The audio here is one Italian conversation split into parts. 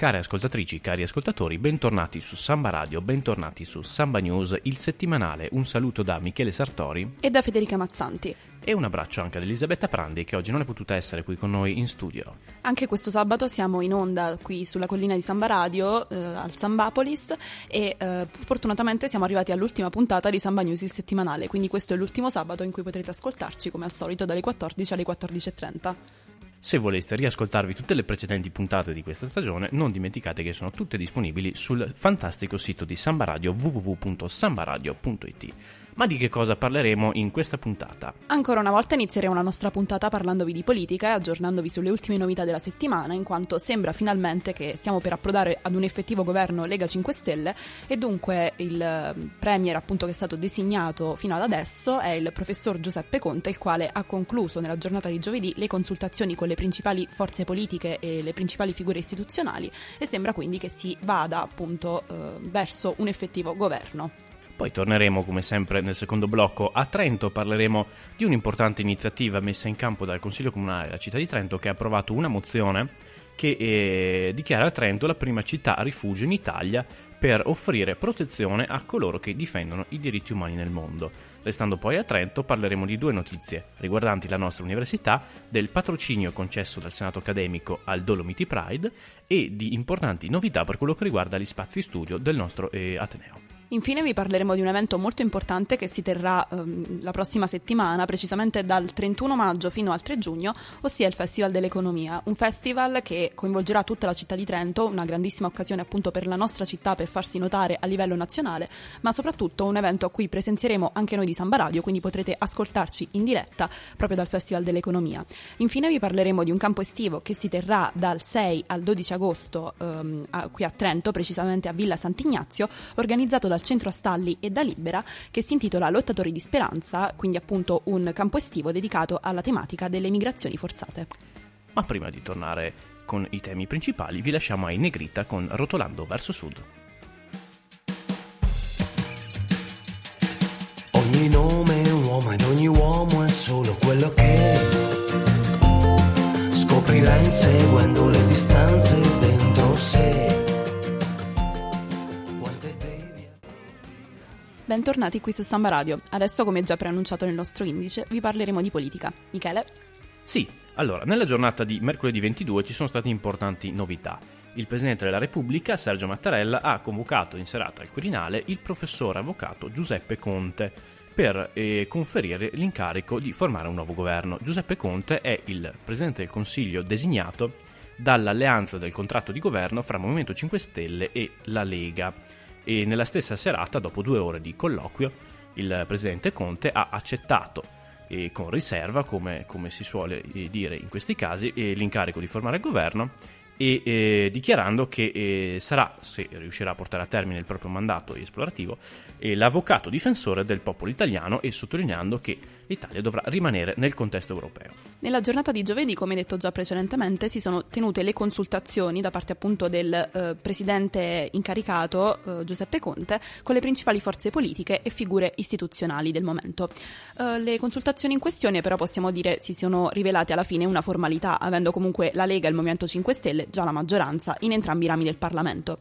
Care ascoltatrici, cari ascoltatori, bentornati su Samba Radio, bentornati su Samba News, il settimanale. Un saluto da Michele Sartori e da Federica Mazzanti. E un abbraccio anche ad Elisabetta Prandi che oggi non è potuta essere qui con noi in studio. Anche questo sabato siamo in onda qui sulla collina di Samba Radio, eh, al Sambapolis e eh, sfortunatamente siamo arrivati all'ultima puntata di Samba News il settimanale, quindi questo è l'ultimo sabato in cui potrete ascoltarci come al solito dalle 14 alle 14.30. Se voleste riascoltarvi tutte le precedenti puntate di questa stagione, non dimenticate che sono tutte disponibili sul fantastico sito di Samba Radio www.sambaradio.it. Ma di che cosa parleremo in questa puntata? Ancora una volta inizieremo la nostra puntata parlandovi di politica e aggiornandovi sulle ultime novità della settimana, in quanto sembra finalmente che stiamo per approdare ad un effettivo governo Lega 5 Stelle e dunque il eh, premier appunto che è stato designato fino ad adesso è il professor Giuseppe Conte, il quale ha concluso nella giornata di giovedì le consultazioni con le principali forze politiche e le principali figure istituzionali e sembra quindi che si vada appunto eh, verso un effettivo governo. Poi torneremo come sempre nel secondo blocco a Trento, parleremo di un'importante iniziativa messa in campo dal Consiglio Comunale della città di Trento che ha approvato una mozione che eh, dichiara Trento la prima città rifugio in Italia per offrire protezione a coloro che difendono i diritti umani nel mondo. Restando poi a Trento parleremo di due notizie riguardanti la nostra università, del patrocinio concesso dal Senato accademico al Dolomiti Pride e di importanti novità per quello che riguarda gli spazi studio del nostro eh, Ateneo. Infine vi parleremo di un evento molto importante che si terrà ehm, la prossima settimana, precisamente dal 31 maggio fino al 3 giugno, ossia il Festival dell'Economia, un festival che coinvolgerà tutta la città di Trento, una grandissima occasione appunto per la nostra città per farsi notare a livello nazionale, ma soprattutto un evento a cui presenzieremo anche noi di Samba Radio, quindi potrete ascoltarci in diretta proprio dal Festival dell'Economia. Infine vi parleremo di un campo estivo che si terrà dal 6 al 12 agosto ehm, a, qui a Trento, precisamente a Villa Sant'Ignazio, organizzato dal dal centro Astalli e da Libera che si intitola Lottatori di Speranza, quindi appunto un campo estivo dedicato alla tematica delle migrazioni forzate. Ma prima di tornare con i temi principali vi lasciamo ai Negrita con Rotolando verso sud. Ogni nome è un uomo ed ogni uomo è solo quello che scoprirà inseguendo le distanze dentro sé. Bentornati qui su Samba Radio. Adesso, come già preannunciato nel nostro indice, vi parleremo di politica. Michele? Sì, allora, nella giornata di mercoledì 22 ci sono state importanti novità. Il Presidente della Repubblica, Sergio Mattarella, ha convocato in serata al Quirinale il professore avvocato Giuseppe Conte per eh, conferire l'incarico di formare un nuovo governo. Giuseppe Conte è il Presidente del Consiglio designato dall'alleanza del contratto di governo fra Movimento 5 Stelle e la Lega e nella stessa serata, dopo due ore di colloquio, il presidente Conte ha accettato eh, con riserva, come, come si suole eh, dire in questi casi, eh, l'incarico di formare il governo e eh, dichiarando che eh, sarà, se riuscirà a portare a termine il proprio mandato esplorativo, eh, l'avvocato difensore del popolo italiano e sottolineando che l'Italia dovrà rimanere nel contesto europeo. Nella giornata di giovedì, come detto già precedentemente, si sono tenute le consultazioni da parte appunto del eh, presidente incaricato eh, Giuseppe Conte con le principali forze politiche e figure istituzionali del momento. Eh, le consultazioni in questione però possiamo dire si sono rivelate alla fine una formalità, avendo comunque la Lega e il Movimento 5 Stelle già la maggioranza in entrambi i rami del Parlamento.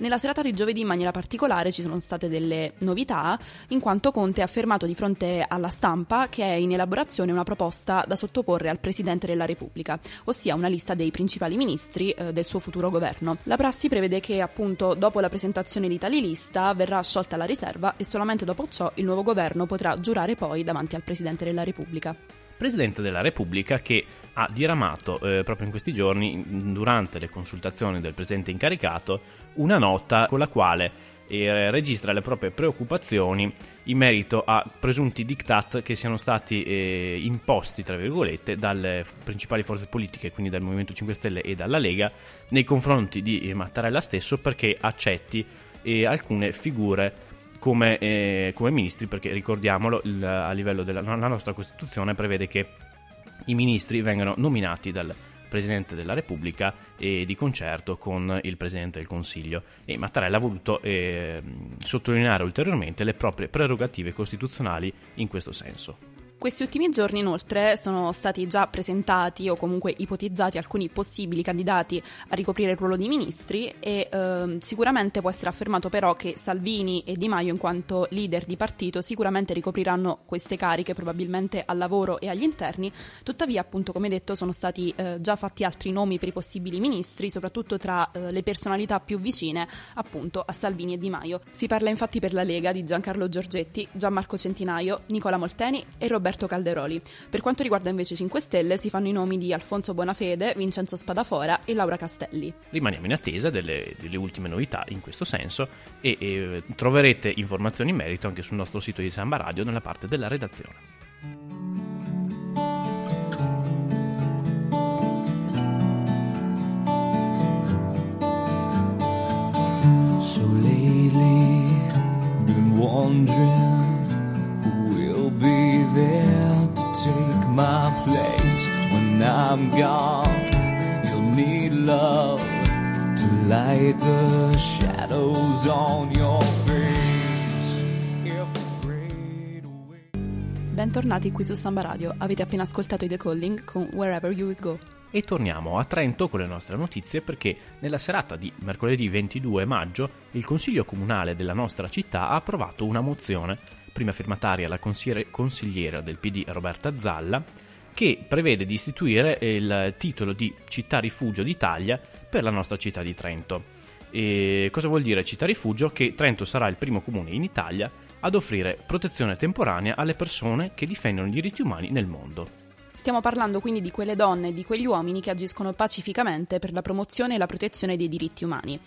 Nella serata di giovedì in maniera particolare ci sono state delle novità, in quanto Conte ha affermato di fronte alla stampa che è in elaborazione una proposta da sottoporre al Presidente della Repubblica, ossia una lista dei principali ministri eh, del suo futuro governo. La prassi prevede che appunto dopo la presentazione di tali lista verrà sciolta la riserva e solamente dopo ciò il nuovo governo potrà giurare poi davanti al Presidente della Repubblica. Presidente della Repubblica che ha diramato eh, proprio in questi giorni, durante le consultazioni del Presidente incaricato, una nota con la quale eh, registra le proprie preoccupazioni in merito a presunti diktat che siano stati eh, imposti, tra virgolette, dalle principali forze politiche, quindi dal Movimento 5 Stelle e dalla Lega, nei confronti di Mattarella stesso perché accetti eh, alcune figure come, eh, come, ministri, perché ricordiamolo, il, a livello della nostra Costituzione prevede che i ministri vengano nominati dal Presidente della Repubblica e di concerto con il Presidente del Consiglio. E Mattarella ha voluto eh, sottolineare ulteriormente le proprie prerogative costituzionali in questo senso. Questi ultimi giorni inoltre sono stati già presentati o comunque ipotizzati alcuni possibili candidati a ricoprire il ruolo di ministri e eh, sicuramente può essere affermato però che Salvini e Di Maio in quanto leader di partito sicuramente ricopriranno queste cariche probabilmente al lavoro e agli interni, tuttavia appunto come detto sono stati eh, già fatti altri nomi per i possibili ministri, soprattutto tra eh, le personalità più vicine appunto a Salvini e Di Maio. Si parla infatti per la Lega di Giancarlo Giorgetti, Gianmarco Centinaio, Nicola Molteni e Roberto Roberto Calderoli. Per quanto riguarda invece i 5 Stelle si fanno i nomi di Alfonso Bonafede, Vincenzo Spadafora e Laura Castelli. Rimaniamo in attesa delle, delle ultime novità in questo senso e, e troverete informazioni in merito anche sul nostro sito di Samba Radio nella parte della redazione. So lately, been wondering light the shadows on your face. Bentornati qui su Samba Radio. Avete appena ascoltato i The Calling con Wherever You Will Go. E torniamo a Trento con le nostre notizie perché nella serata di mercoledì 22 maggio il Consiglio Comunale della nostra città ha approvato una mozione prima firmataria la consigliera del PD Roberta Zalla, che prevede di istituire il titolo di città rifugio d'Italia per la nostra città di Trento. E cosa vuol dire città rifugio? Che Trento sarà il primo comune in Italia ad offrire protezione temporanea alle persone che difendono i diritti umani nel mondo. Stiamo parlando quindi di quelle donne e di quegli uomini che agiscono pacificamente per la promozione e la protezione dei diritti umani.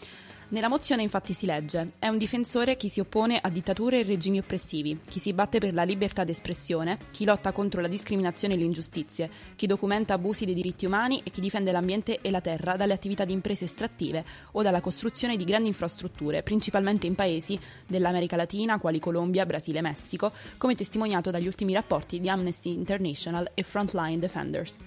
Nella mozione infatti si legge è un difensore chi si oppone a dittature e regimi oppressivi, chi si batte per la libertà d'espressione, chi lotta contro la discriminazione e le ingiustizie, chi documenta abusi dei diritti umani e chi difende l'ambiente e la terra dalle attività di imprese estrattive o dalla costruzione di grandi infrastrutture, principalmente in paesi dell'America Latina quali Colombia, Brasile e Messico, come testimoniato dagli ultimi rapporti di Amnesty International e Frontline Defenders.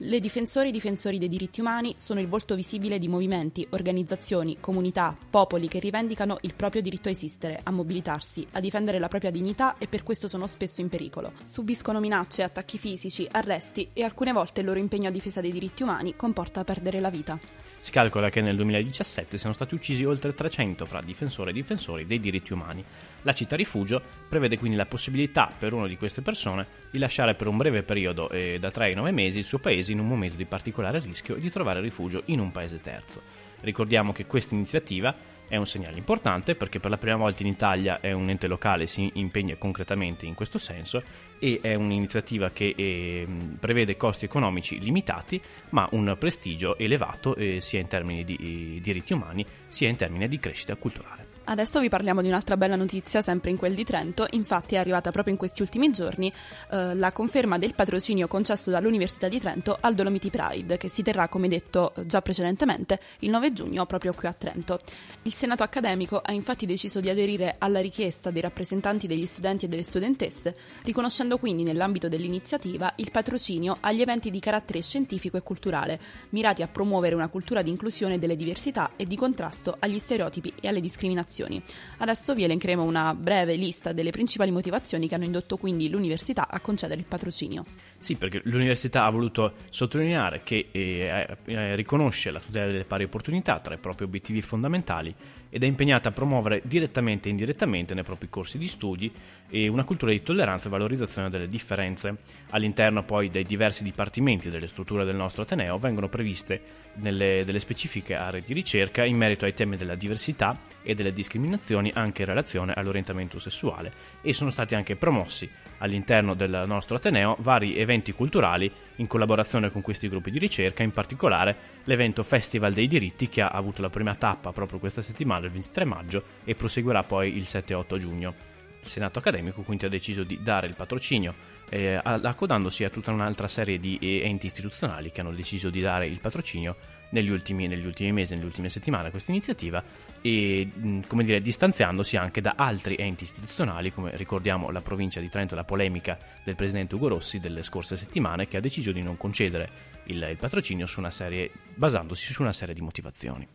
Le difensori e difensori dei diritti umani sono il volto visibile di movimenti, organizzazioni, comunità, popoli che rivendicano il proprio diritto a esistere, a mobilitarsi, a difendere la propria dignità e per questo sono spesso in pericolo. Subiscono minacce, attacchi fisici, arresti e alcune volte il loro impegno a difesa dei diritti umani comporta perdere la vita. Si calcola che nel 2017 siano stati uccisi oltre 300 fra difensori e difensori dei diritti umani. La città rifugio prevede quindi la possibilità per una di queste persone di lasciare per un breve periodo, eh, da 3 ai 9 mesi, il suo paese in un momento di particolare rischio e di trovare rifugio in un paese terzo. Ricordiamo che questa iniziativa è un segnale importante perché per la prima volta in Italia è un ente locale si impegna concretamente in questo senso e è un'iniziativa che eh, prevede costi economici limitati ma un prestigio elevato eh, sia in termini di eh, diritti umani sia in termini di crescita culturale. Adesso vi parliamo di un'altra bella notizia, sempre in quel di Trento. Infatti è arrivata proprio in questi ultimi giorni eh, la conferma del patrocinio concesso dall'Università di Trento al Dolomiti Pride, che si terrà, come detto già precedentemente, il 9 giugno proprio qui a Trento. Il Senato accademico ha infatti deciso di aderire alla richiesta dei rappresentanti degli studenti e delle studentesse, riconoscendo quindi nell'ambito dell'iniziativa il patrocinio agli eventi di carattere scientifico e culturale, mirati a promuovere una cultura di inclusione delle diversità e di contrasto agli stereotipi e alle discriminazioni motivazioni. Adesso vi elencheremo una breve lista delle principali motivazioni che hanno indotto quindi l'università a concedere il patrocinio. Sì, perché l'università ha voluto sottolineare che eh, eh, riconosce la tutela delle pari opportunità tra i propri obiettivi fondamentali ed è impegnata a promuovere direttamente e indirettamente nei propri corsi di studi una cultura di tolleranza e valorizzazione delle differenze. All'interno poi dei diversi dipartimenti delle strutture del nostro Ateneo vengono previste nelle, delle specifiche aree di ricerca in merito ai temi della diversità e delle discriminazioni anche in relazione all'orientamento sessuale e sono stati anche promossi all'interno del nostro Ateneo vari eventi culturali in collaborazione con questi gruppi di ricerca, in particolare l'evento Festival dei diritti che ha avuto la prima tappa proprio questa settimana, il 23 maggio, e proseguirà poi il 7-8 giugno. Il Senato accademico quindi ha deciso di dare il patrocinio eh, accodandosi a tutta un'altra serie di enti istituzionali che hanno deciso di dare il patrocinio negli ultimi, negli ultimi mesi, nelle ultime settimane questa iniziativa e come dire distanziandosi anche da altri enti istituzionali come ricordiamo la provincia di Trento la polemica del presidente Ugo Rossi delle scorse settimane che ha deciso di non concedere il, il patrocinio su serie, basandosi su una serie di motivazioni.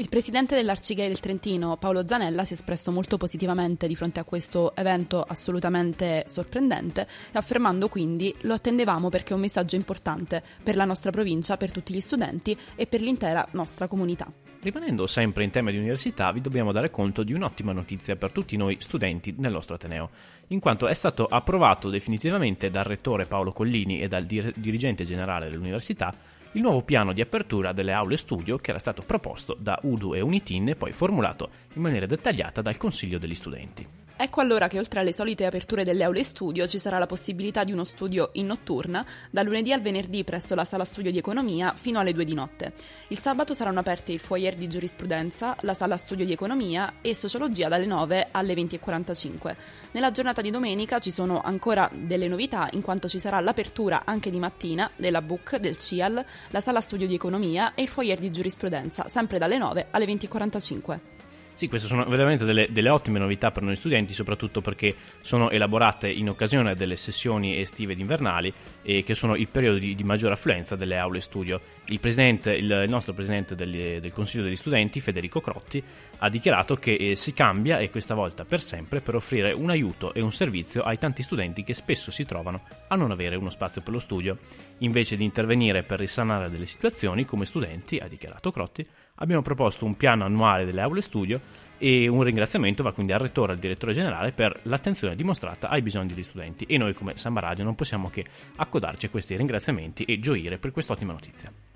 Il presidente dell'Arcigay del Trentino, Paolo Zanella, si è espresso molto positivamente di fronte a questo evento assolutamente sorprendente, affermando quindi lo attendevamo perché è un messaggio importante per la nostra provincia, per tutti gli studenti e per l'intera nostra comunità. Rimanendo sempre in tema di università, vi dobbiamo dare conto di un'ottima notizia per tutti noi studenti nel nostro Ateneo, in quanto è stato approvato definitivamente dal rettore Paolo Collini e dal dir- dirigente generale dell'università il nuovo piano di apertura delle aule studio che era stato proposto da Udu e Unitin e poi formulato in maniera dettagliata dal Consiglio degli studenti. Ecco allora che oltre alle solite aperture delle aule studio ci sarà la possibilità di uno studio in notturna dal lunedì al venerdì presso la sala studio di economia fino alle 2 di notte. Il sabato saranno aperti il foyer di giurisprudenza, la sala studio di economia e sociologia dalle 9 alle 20.45. Nella giornata di domenica ci sono ancora delle novità in quanto ci sarà l'apertura anche di mattina della BUC, del CIAL, la sala studio di economia e il foyer di giurisprudenza, sempre dalle 9 alle 20.45. Sì, queste sono veramente delle, delle, ottime novità per noi studenti, soprattutto perché sono elaborate in occasione delle sessioni estive ed invernali e che sono il periodo di, di maggiore affluenza delle aule studio. Il, il, il nostro presidente del, del, Consiglio degli Studenti, Federico Crotti, ha dichiarato che eh, si cambia e questa volta per sempre per offrire un aiuto e un servizio ai tanti studenti che spesso si trovano a non avere uno spazio per lo studio. Invece di intervenire per risanare delle situazioni, come studenti, ha dichiarato Crotti, abbiamo proposto un piano annuale delle aule studio e un ringraziamento va quindi al rettore e al direttore generale per l'attenzione dimostrata ai bisogni degli studenti e noi come Samba Radio non possiamo che accodarci a questi ringraziamenti e gioire per quest'ottima notizia.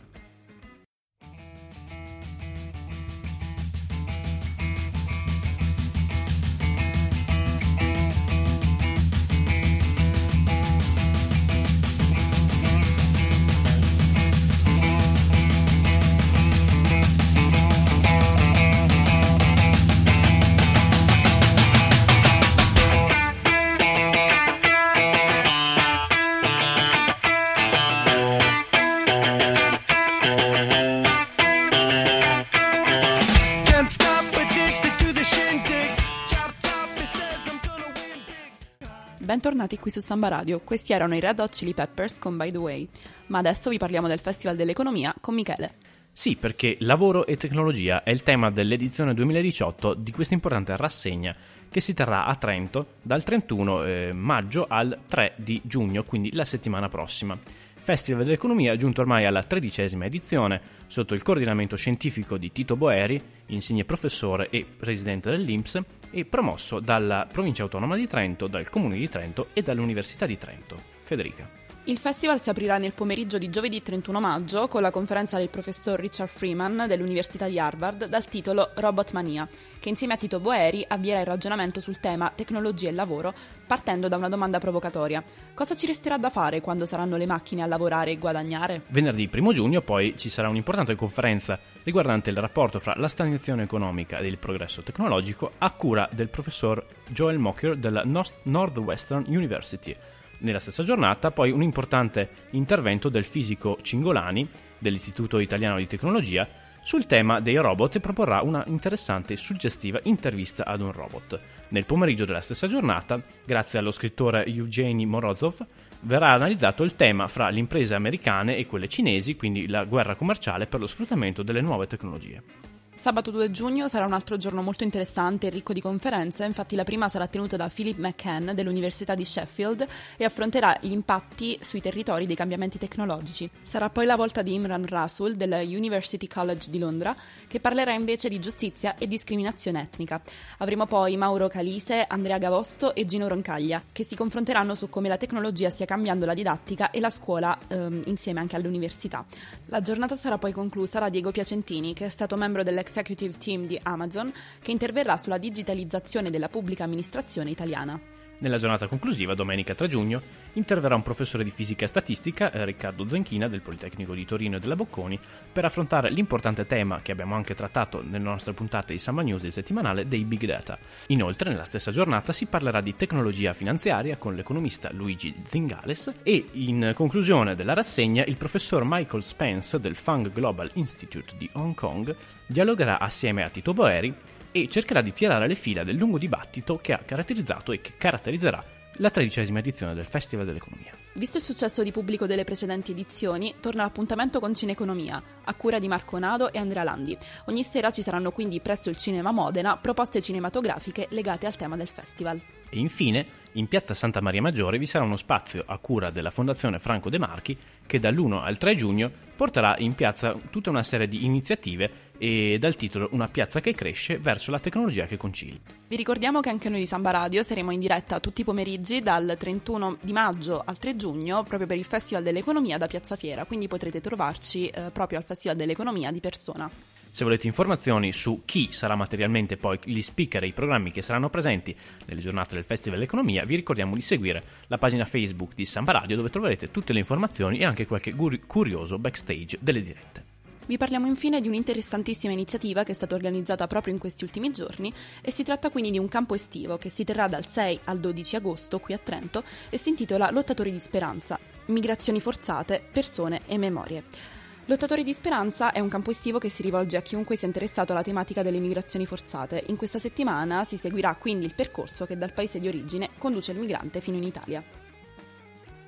Bentornati qui su Samba Radio. Questi erano i Red Hot Chili Peppers con By the Way. Ma adesso vi parliamo del Festival dell'Economia con Michele. Sì, perché lavoro e tecnologia è il tema dell'edizione 2018 di questa importante rassegna che si terrà a Trento dal 31 eh, maggio al 3 di giugno, quindi la settimana prossima. Festival dell'Economia giunto ormai alla tredicesima edizione, sotto il coordinamento scientifico di Tito Boeri, insigne professore e presidente dell'INPS, e promosso dalla Provincia Autonoma di Trento, dal Comune di Trento e dall'Università di Trento. Federica. Il festival si aprirà nel pomeriggio di giovedì 31 maggio con la conferenza del professor Richard Freeman dell'Università di Harvard dal titolo Robot Mania, che insieme a Tito Boeri avvierà il ragionamento sul tema tecnologia e lavoro partendo da una domanda provocatoria. Cosa ci resterà da fare quando saranno le macchine a lavorare e guadagnare? Venerdì 1 giugno poi ci sarà un'importante conferenza riguardante il rapporto fra la stagnazione economica ed il progresso tecnologico a cura del professor Joel Mocker della Northwestern University nella stessa giornata poi un importante intervento del fisico Cingolani dell'Istituto Italiano di Tecnologia sul tema dei robot e proporrà una interessante e suggestiva intervista ad un robot. Nel pomeriggio della stessa giornata, grazie allo scrittore Evgeny Morozov, verrà analizzato il tema fra le imprese americane e quelle cinesi, quindi la guerra commerciale per lo sfruttamento delle nuove tecnologie. Sabato 2 giugno sarà un altro giorno molto interessante e ricco di conferenze, infatti la prima sarà tenuta da Philip McCann dell'Università di Sheffield e affronterà gli impatti sui territori dei cambiamenti tecnologici. Sarà poi la volta di Imran Rasul dell'University College di Londra che parlerà invece di giustizia e discriminazione etnica. Avremo poi Mauro Calise, Andrea Gavosto e Gino Roncaglia che si confronteranno su come la tecnologia stia cambiando la didattica e la scuola ehm, insieme anche all'università. La giornata sarà poi conclusa da Diego Piacentini che è stato membro dell'ex executive team di Amazon che interverrà sulla digitalizzazione della pubblica amministrazione italiana. Nella giornata conclusiva, domenica 3 giugno, interverrà un professore di fisica e statistica, eh, Riccardo Zanchina, del Politecnico di Torino e della Bocconi, per affrontare l'importante tema che abbiamo anche trattato nelle nostre puntate di Samba News del settimanale dei big data. Inoltre, nella stessa giornata si parlerà di tecnologia finanziaria con l'economista Luigi Zingales e, in conclusione della rassegna, il professor Michael Spence del Fung Global Institute di Hong Kong dialogherà assieme a Tito Boeri e cercherà di tirare le fila del lungo dibattito che ha caratterizzato e che caratterizzerà la tredicesima edizione del Festival dell'Economia. Visto il successo di pubblico delle precedenti edizioni, torna l'appuntamento con Cineconomia, a cura di Marco Nado e Andrea Landi. Ogni sera ci saranno quindi presso il Cinema Modena proposte cinematografiche legate al tema del festival. E infine, in piazza Santa Maria Maggiore vi sarà uno spazio a cura della Fondazione Franco De Marchi che dall'1 al 3 giugno porterà in piazza tutta una serie di iniziative e dal titolo Una piazza che cresce verso la tecnologia che concilia. Vi ricordiamo che anche noi di Samba Radio saremo in diretta tutti i pomeriggi dal 31 di maggio al 3 giugno proprio per il Festival dell'Economia da Piazza Fiera, quindi potrete trovarci eh, proprio al Festival dell'Economia di persona. Se volete informazioni su chi sarà materialmente poi gli speaker e i programmi che saranno presenti nelle giornate del Festival dell'Economia, vi ricordiamo di seguire la pagina Facebook di Samba Radio dove troverete tutte le informazioni e anche qualche curioso backstage delle dirette. Vi parliamo infine di un'interessantissima iniziativa che è stata organizzata proprio in questi ultimi giorni e si tratta quindi di un campo estivo che si terrà dal 6 al 12 agosto qui a Trento e si intitola Lottatori di Speranza, Migrazioni forzate, persone e memorie. Lottatori di Speranza è un campo estivo che si rivolge a chiunque sia interessato alla tematica delle migrazioni forzate. In questa settimana si seguirà quindi il percorso che dal paese di origine conduce il migrante fino in Italia.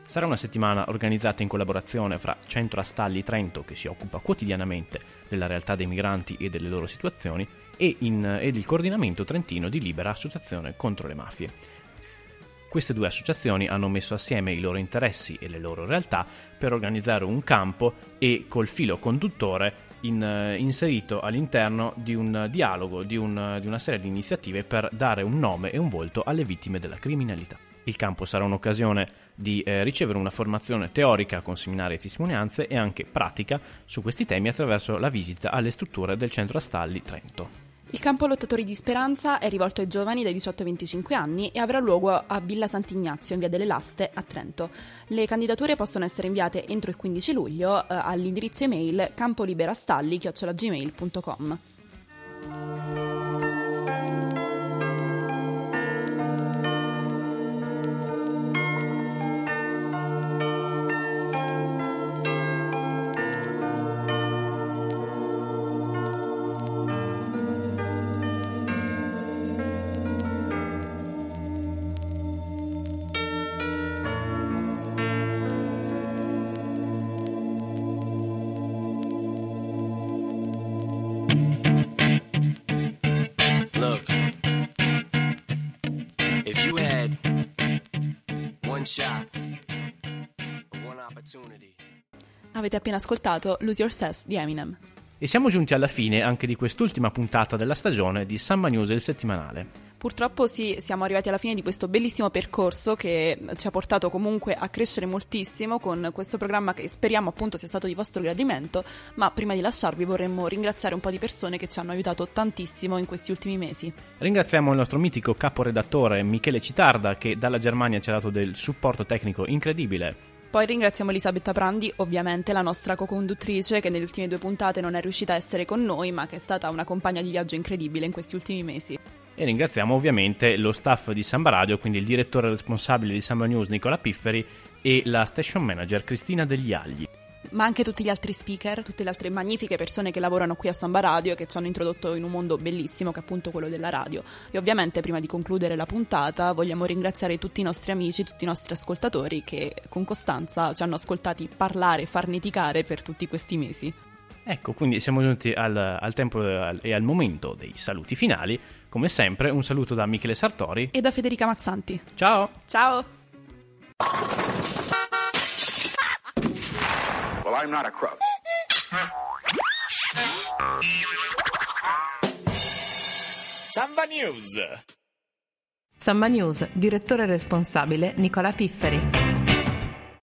Sarà una settimana organizzata in collaborazione fra Centro Astalli Trento, che si occupa quotidianamente della realtà dei migranti e delle loro situazioni, e in, ed il coordinamento trentino di Libera Associazione contro le mafie. Queste due associazioni hanno messo assieme i loro interessi e le loro realtà per organizzare un campo e col filo conduttore in, inserito all'interno di un dialogo, di, un, di una serie di iniziative per dare un nome e un volto alle vittime della criminalità. Il campo sarà un'occasione di eh, ricevere una formazione teorica con seminari e testimonianze e anche pratica su questi temi attraverso la visita alle strutture del centro Astalli Trento. Il campo Lottatori di Speranza è rivolto ai giovani dai 18 ai 25 anni e avrà luogo a Villa Sant'Ignazio in via delle Laste a Trento. Le candidature possono essere inviate entro il 15 luglio eh, all'indirizzo email campoliberastalli.gmail.com. Avete appena ascoltato Lose Yourself di Eminem. E siamo giunti alla fine anche di quest'ultima puntata della stagione di Samba News il settimanale. Purtroppo sì, siamo arrivati alla fine di questo bellissimo percorso che ci ha portato comunque a crescere moltissimo con questo programma che speriamo appunto sia stato di vostro gradimento, ma prima di lasciarvi vorremmo ringraziare un po' di persone che ci hanno aiutato tantissimo in questi ultimi mesi. Ringraziamo il nostro mitico caporedattore Michele Citarda che dalla Germania ci ha dato del supporto tecnico incredibile. Poi ringraziamo Elisabetta Prandi, ovviamente la nostra co-conduttrice che nelle ultime due puntate non è riuscita a essere con noi, ma che è stata una compagna di viaggio incredibile in questi ultimi mesi. E ringraziamo ovviamente lo staff di Samba Radio, quindi il direttore responsabile di Samba News Nicola Pifferi e la station manager Cristina Degli Agli ma anche tutti gli altri speaker, tutte le altre magnifiche persone che lavorano qui a Samba Radio e che ci hanno introdotto in un mondo bellissimo che è appunto quello della radio. E ovviamente prima di concludere la puntata vogliamo ringraziare tutti i nostri amici, tutti i nostri ascoltatori che con costanza ci hanno ascoltati parlare, farneticare per tutti questi mesi. Ecco, quindi siamo giunti al, al tempo e al momento dei saluti finali. Come sempre, un saluto da Michele Sartori e da Federica Mazzanti. Ciao! Ciao! I'm not a crook. Samba News. Samba News, direttore responsabile Nicola Pifferi.